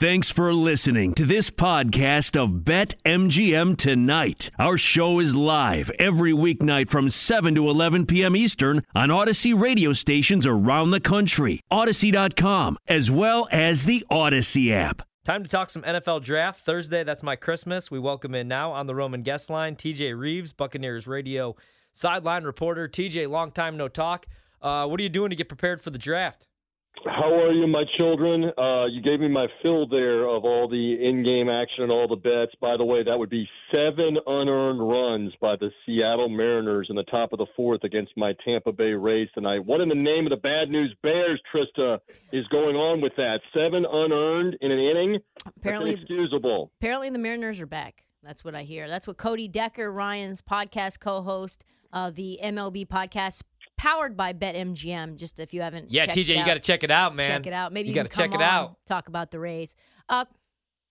Thanks for listening to this podcast of Bet MGM Tonight. Our show is live every weeknight from 7 to 11 p.m. Eastern on Audacy radio stations around the country, Audacy.com, as well as the Audacy app. Time to talk some NFL draft. Thursday, that's my Christmas. We welcome in now on the Roman guest line TJ Reeves, Buccaneers radio sideline reporter. TJ, long time no talk. Uh, what are you doing to get prepared for the draft? How are you, my children? Uh, you gave me my fill there of all the in-game action and all the bets. By the way, that would be seven unearned runs by the Seattle Mariners in the top of the fourth against my Tampa Bay Rays tonight. What in the name of the bad news Bears, Trista, is going on with that? Seven unearned in an inning? Apparently, That's inexcusable. Apparently, the Mariners are back. That's what I hear. That's what Cody Decker, Ryan's podcast co-host of the MLB podcast, powered by BetMGM. Just if you haven't, Yeah, checked TJ, it you got to check it out, man. check it out. Maybe you you, got to can check come it out. Talk about the Rays. Uh,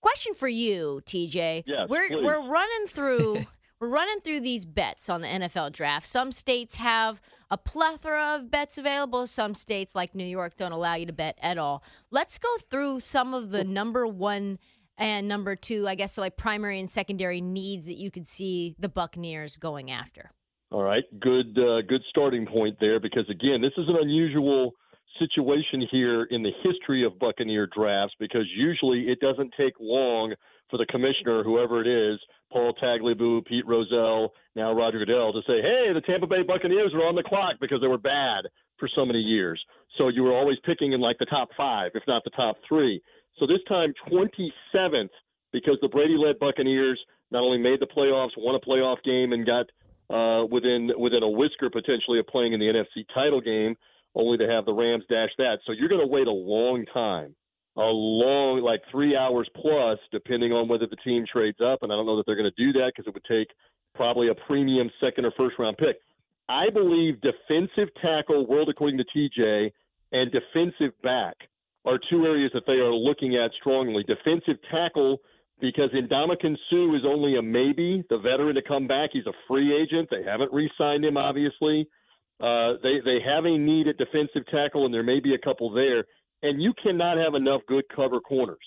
question for you, TJ. Yes, we're please. we're running through we're running through these bets on the NFL draft. Some states have a plethora of bets available. Some states, like New York, don't allow you to bet at all. Let's go through some of the number one and number two, I guess, so like primary and secondary needs that you could see the Buccaneers going after. All right, good, uh, good starting point there because again, this is an unusual situation here in the history of Buccaneer drafts because usually it doesn't take long for the commissioner, whoever it is, Paul Tagliabue, Pete Rozelle, now Roger Goodell, to say, "Hey, the Tampa Bay Buccaneers are on the clock because they were bad for so many years." So you were always picking in like the top five, if not the top three. So this time, 27th, because the Brady-led Buccaneers not only made the playoffs, won a playoff game, and got uh, within within a whisker potentially of playing in the NFC title game, only to have the Rams dash that. So you're going to wait a long time, a long like three hours plus, depending on whether the team trades up. And I don't know that they're going to do that because it would take probably a premium second or first round pick. I believe defensive tackle, world according to TJ, and defensive back are two areas that they are looking at strongly. Defensive tackle because Ndamukong Suh is only a maybe, the veteran to come back. He's a free agent. They haven't re-signed him, obviously. Uh, they they have a need at defensive tackle, and there may be a couple there. And you cannot have enough good cover corners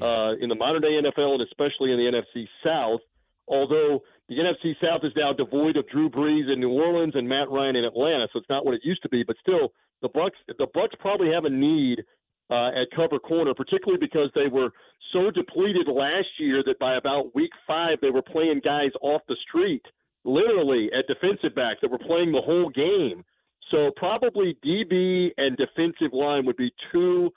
uh, in the modern day NFL, and especially in the NFC South. Although the NFC South is now devoid of Drew Brees in New Orleans and Matt Ryan in Atlanta, so it's not what it used to be. But still, the Bucks the Bucks probably have a need uh, at cover corner, particularly because they were so depleted last year that by about week five they were playing guys off the street, literally at defensive back that were playing the whole game. So probably DB and defensive line would be two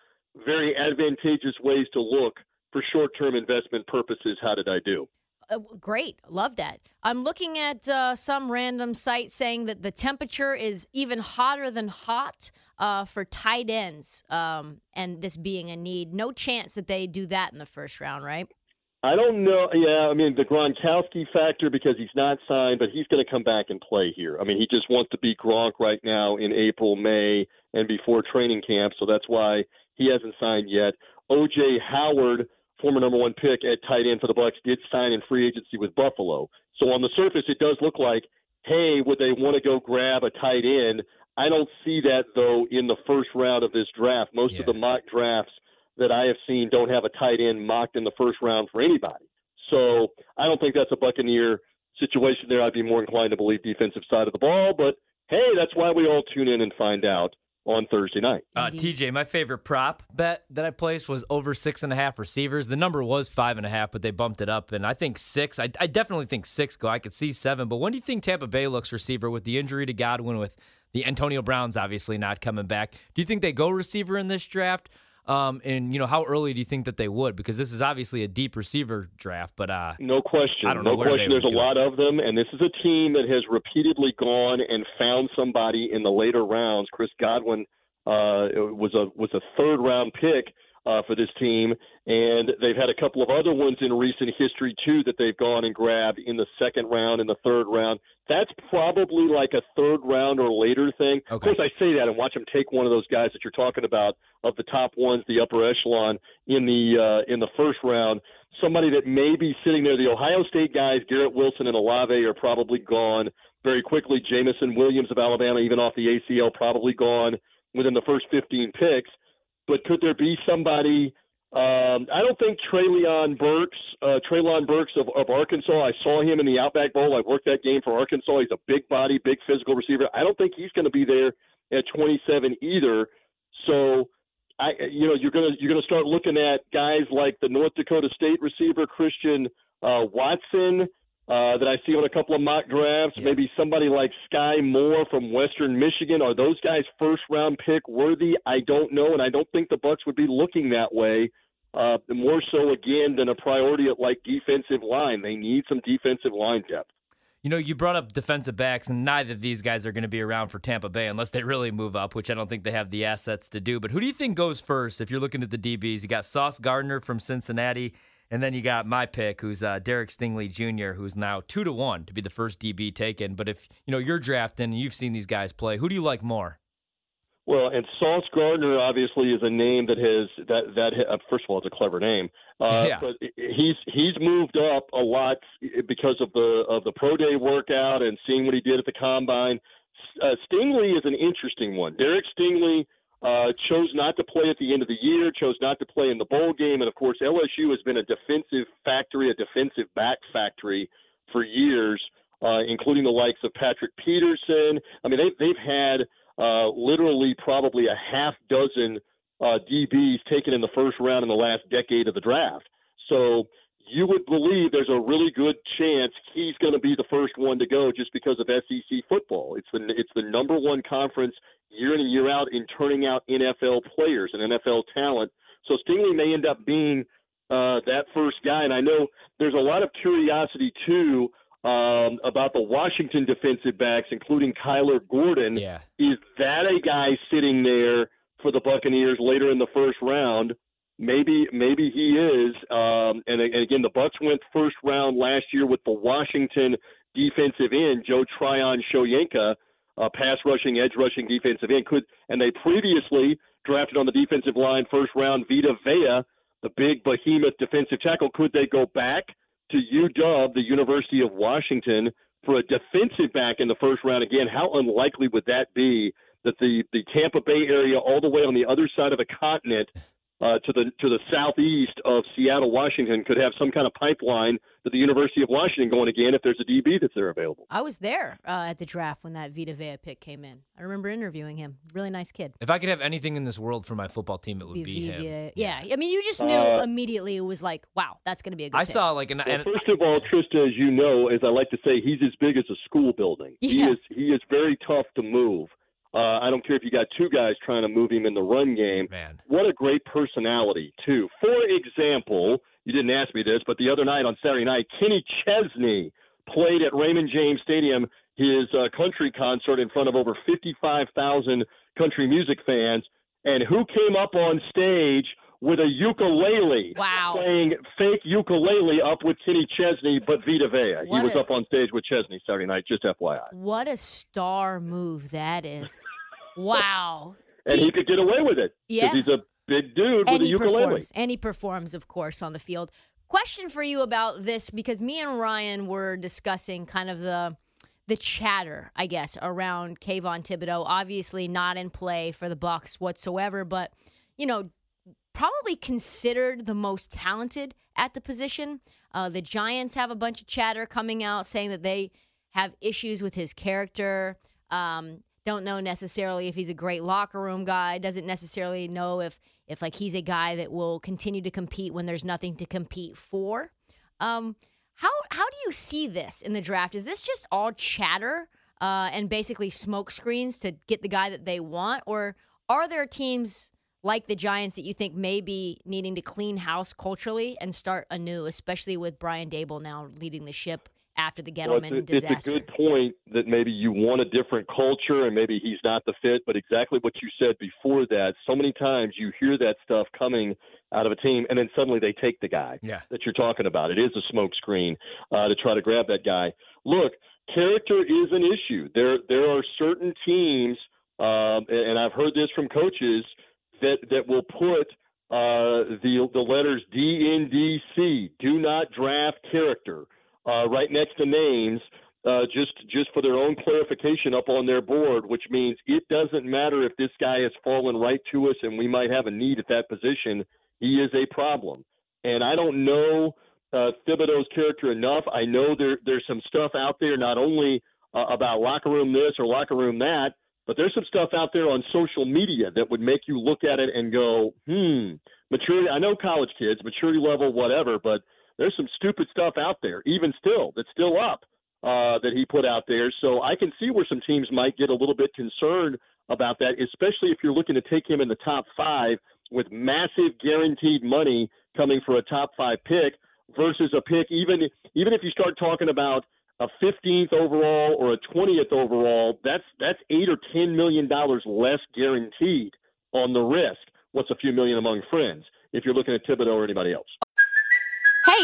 very advantageous ways to look for short-term investment purposes. How did I do? Uh, great, love that. I'm looking at uh, some random site saying that the temperature is even hotter than hot uh, for tight ends, um, and this being a need. No chance that they do that in the first round, right? I don't know. Yeah, I mean the Gronkowski factor because he's not signed, but he's going to come back and play here. I mean, he just wants to be Gronk right now in April, May, and before training camp, so that's why he hasn't signed yet. OJ Howard, former number one pick at tight end for the Bucks, did sign in free agency with Buffalo. So on the surface, it does look like, hey, would they want to go grab a tight end? I don't see that though in the first round of this draft. Most Yeah. of the mock drafts that I have seen don't have a tight end mocked in the first round for anybody. So I don't think that's a Buccaneer situation there. I'd be more inclined to believe defensive side of the ball, but hey, that's why we all tune in and find out on Thursday night. Uh, TJ, my favorite prop bet that I placed was over six and a half receivers. The number was five and a half, but they bumped it up, and I think six. I, I definitely think six go. I could see seven, but when do you think Tampa Bay looks receiver with the injury to Godwin, with the Antonio Brown's obviously not coming back? Do you think they go receiver in this draft? Um, and you know, how early do you think that they would? Because this is obviously a deep receiver draft, but uh, no question, I don't know no question. There's a lot of them, and this is a team that has repeatedly gone and found somebody in the later rounds. Chris Godwin uh, was a was a third round pick uh, for this team, and they've had a couple of other ones in recent history too that they've gone and grabbed in the second round and the third round. That's probably like a third round or later thing. Of course, I say that and watch them take one of those guys that you're talking about of the top ones, the upper echelon in the uh, in the first round. Somebody that may be sitting there. The Ohio State guys, Garrett Wilson and Olave, are probably gone very quickly. Jameson Williams of Alabama, even off the ACL, probably gone within the first 15 picks. But could there be somebody? Um, I don't think Treylon Burks, uh, Treylon Burks of, of Arkansas. I saw him in the Outback Bowl. I worked that game for Arkansas. He's a big body, big physical receiver. I don't think he's going to be there at 27 either. So, I, you know, you're gonna you're gonna start looking at guys like the North Dakota State receiver Christian uh, Watson. Uh, that I see on a couple of mock drafts. Maybe somebody like Sky Moore from Western Michigan. Are those guys first round pick worthy? I don't know, and I don't think the Bucks would be looking that way. Uh, more so again than a priority at like defensive line. They need some defensive line depth. You know, you brought up defensive backs, and neither of these guys are going to be around for Tampa Bay unless they really move up, which I don't think they have the assets to do. But who do you think goes first if you're looking at the DBs? You got Sauce Gardner from Cincinnati, and then you got my pick, who's uh, Derek Stingley Jr., who's now two to one to be the first DB taken. But if you know you're drafting and you've seen these guys play, who do you like more? Well, and Sauce Gardner obviously is a name that has that that uh, first of all it's a clever name, uh, Yeah. but he's he's moved up a lot because of the of the pro day workout and seeing what he did at the combine. Uh, Stingley is an interesting one. Derek Stingley uh, chose not to play at the end of the year, chose not to play in the bowl game, and of course LSU has been a defensive factory, a defensive back factory for years, uh, including the likes of Patrick Peterson. I mean, they, they've had uh, literally probably a half dozen uh, DBs taken in the first round in the last decade of the draft. So you would believe there's a really good chance he's going to be the first one to go just because of SEC football. It's the it's the number one conference year in and year out in turning out NFL players and NFL talent. So Stingley may end up being uh, that first guy. And I know there's a lot of curiosity too um, about the Washington defensive backs, including Kyler Gordon. Yeah. Is that a guy sitting there for the Buccaneers later in the first round? Maybe, maybe he is. Um, and, and again, the Bucks went first round last year with the Washington defensive end Joe Tryon Shoyinka, uh, pass rushing, edge rushing defensive end. Could and they previously drafted on the defensive line first round Vita Vea, the big behemoth defensive tackle. Could they go back to UW, the University of Washington, for a defensive back in the first round again? How unlikely would that be? That the the Tampa Bay area, all the way on the other side of the continent, uh, to the to the southeast of Seattle, Washington, could have some kind of pipeline to the University of Washington going again if there's a DB that's there available. I was there uh, at the draft when that Vita Vea pick came in. I remember interviewing him. Really nice kid. If I could have anything in this world for my football team, it would be him. Vita- yeah. I mean, you just knew Uh, immediately it was like, wow, that's going to be a good I pick. saw like an, Well, and first of all, Trista, as you know, as I like to say, he's as big as a school building. He is he is very tough to move. Uh, I don't care if you got two guys trying to move him in the run game. man. What a great personality, too. For example, you didn't ask me this, but the other night on Saturday night, Kenny Chesney played at Raymond James Stadium his uh, country concert in front of over 55,000 country music fans. And who came up on stage with a ukulele? Wow. Playing fake ukulele up with Kenny Chesney, but Vita Vea. What he was a- up on stage with Chesney Saturday night, just FYI. What a star move that is. Wow. And T- he could get away with it. Yeah. Because he's a big dude with and a ukulele. performs. And he performs, of course, on the field. Question for you about this because me and Ryan were discussing kind of the the chatter, I guess, around Kayvon Thibodeaux. Obviously, not in play for the Bucks whatsoever, but you know, probably considered the most talented at the position. Uh, the Giants have a bunch of chatter coming out saying that they have issues with his character. Um, don't know necessarily if he's a great locker room guy, doesn't necessarily know if if like he's a guy that will continue to compete when there's nothing to compete for. Um, how how do you see this in the draft? Is this just all chatter uh, and basically smoke screens to get the guy that they want, or are there teams like the Giants that you think may be needing to clean house culturally and start anew, especially with Brian Daboll now leading the ship after the Well, Gettleman it's, a, disaster? it's a good point that maybe you want a different culture and maybe he's not the fit, but exactly what you said before that. So many times you hear that stuff coming out of a team, and then suddenly they take the guy Yeah. that you're talking about. It is a smokescreen uh, to try to grab that guy. Look, character is an issue. There, there are certain teams, um, and and I've heard this from coaches that that will put uh, the the letters D N D C, do not draft character, uh, right next to names, uh, just just for their own clarification up on their board, which means it doesn't matter if this guy has fallen right to us and we might have a need at that position. He is a problem, and I don't know uh, Thibodeaux's character enough. I know there there's some stuff out there not only uh, about locker room this or locker room that, but there's some stuff out there on social media that would make you look at it and go, hmm, maturity. I know college kids, maturity level, whatever, but there's some stupid stuff out there, even still, that's still up uh, that he put out there. So I can see where some teams might get a little bit concerned about that, especially if you're looking to take him in the top five with massive guaranteed money coming for a top five pick versus a pick even even if you start talking about a 15th overall or a 20th overall, that's that's eight or 10 million dollars less guaranteed on the risk. What's a few million among friends if you're looking at Thibodeaux or anybody else?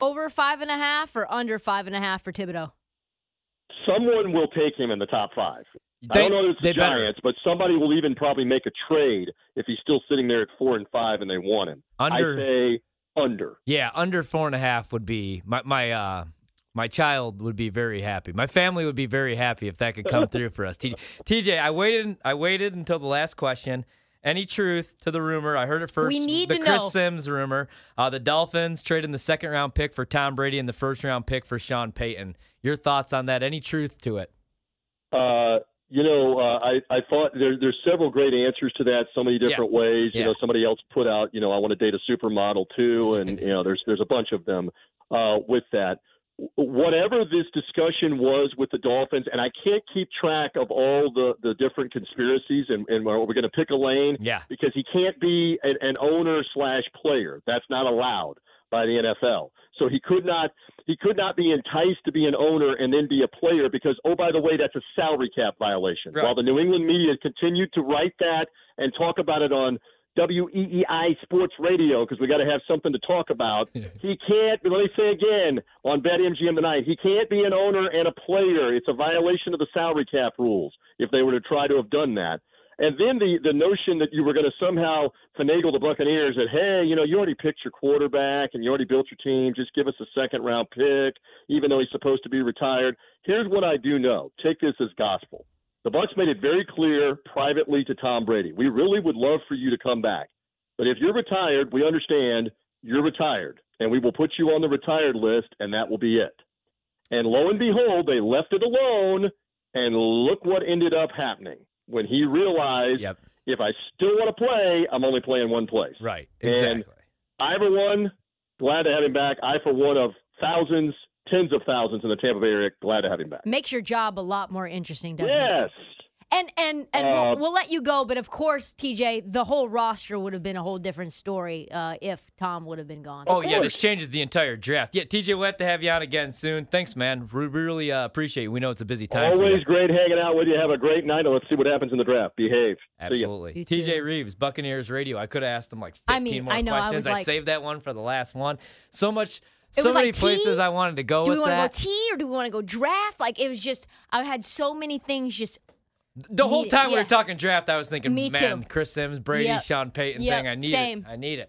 Over five and a half or under five and a half for Thibodeaux? Someone will take him in the top five. I don't know if it's they the better. Giants, but somebody will even probably make a trade if he's still sitting there at four and five and they want him. Under- I say under. Yeah, under four and a half would be my my uh my child would be very happy. My family would be very happy if that could come through for us. TJ, TJ, I waited. I waited until the last question. Any truth to the rumor? I heard it first. We need the to Chris know. Sims rumor. Uh, the Dolphins traded the second round pick for Tom Brady and the first round pick for Sean Payton. Your thoughts on that? Any truth to it? Uh, you know, uh, I I thought there there's several great answers to that, so many different ways. You Yeah. know, somebody else put out, you know, I want to date a supermodel too, and you know, there's there's a bunch of them uh, with that. Whatever this discussion was with the Dolphins, and I can't keep track of all the the different conspiracies, and, and we're going to pick a lane Yeah. because he can't be an, an owner slash player. That's not allowed by the NFL. So he could not he could not be enticed to be an owner and then be a player because oh by the way that's a salary cap violation. Right. While the New England media continued to write that and talk about it on WEEI Sports Radio because we got to have something to talk about. he can't. Let me say again on BetMGM tonight. He can't be an owner and a player. It's a violation of the salary cap rules if they were to try to have done that. And then the the notion that you were going to somehow finagle the Buccaneers that hey, you know, you already picked your quarterback and you already built your team. Just give us a second round pick, even though he's supposed to be retired. Here's what I do know. Take this as gospel. The Bucks made it very clear privately to Tom Brady. We really would love for you to come back, but if you're retired, we understand you're retired, and we will put you on the retired list, and that will be it. And lo and behold, they left it alone, and look what ended up happening when he realized Yep. if I still want to play, I'm only playing one place. Right. And Exactly. I, for one, glad to have him back. I, for one, of thousands, tens of thousands in the Tampa Bay area, glad to have him back. Makes your job a lot more interesting, doesn't it? Yes. And and and Uh, we'll, we'll let you go, but of course, TJ, the whole roster would have been a whole different story uh, if Tom would have been gone. Oh yeah, this changes the entire draft. Yeah, TJ, we'll have to have you on again soon. Thanks, man. We really uh, appreciate you. We know it's a busy time. for you. Always great hanging out with you. Have a great night, and let's see what happens in the draft. Behave. Absolutely. TJ Reeves, Buccaneers Radio. I could have asked him like 15 I mean, more I know, I questions. was like- saved that one for the last one. So much, It so was many like, places I wanted to go do we want to go that. T or do we want to go draft? Like it was just, I had so many things just The whole time we were talking draft, I was thinking, Me man, too. Chris Sims, Brady, Yep. Sean Payton Yep, thing. I need same. it. I need it.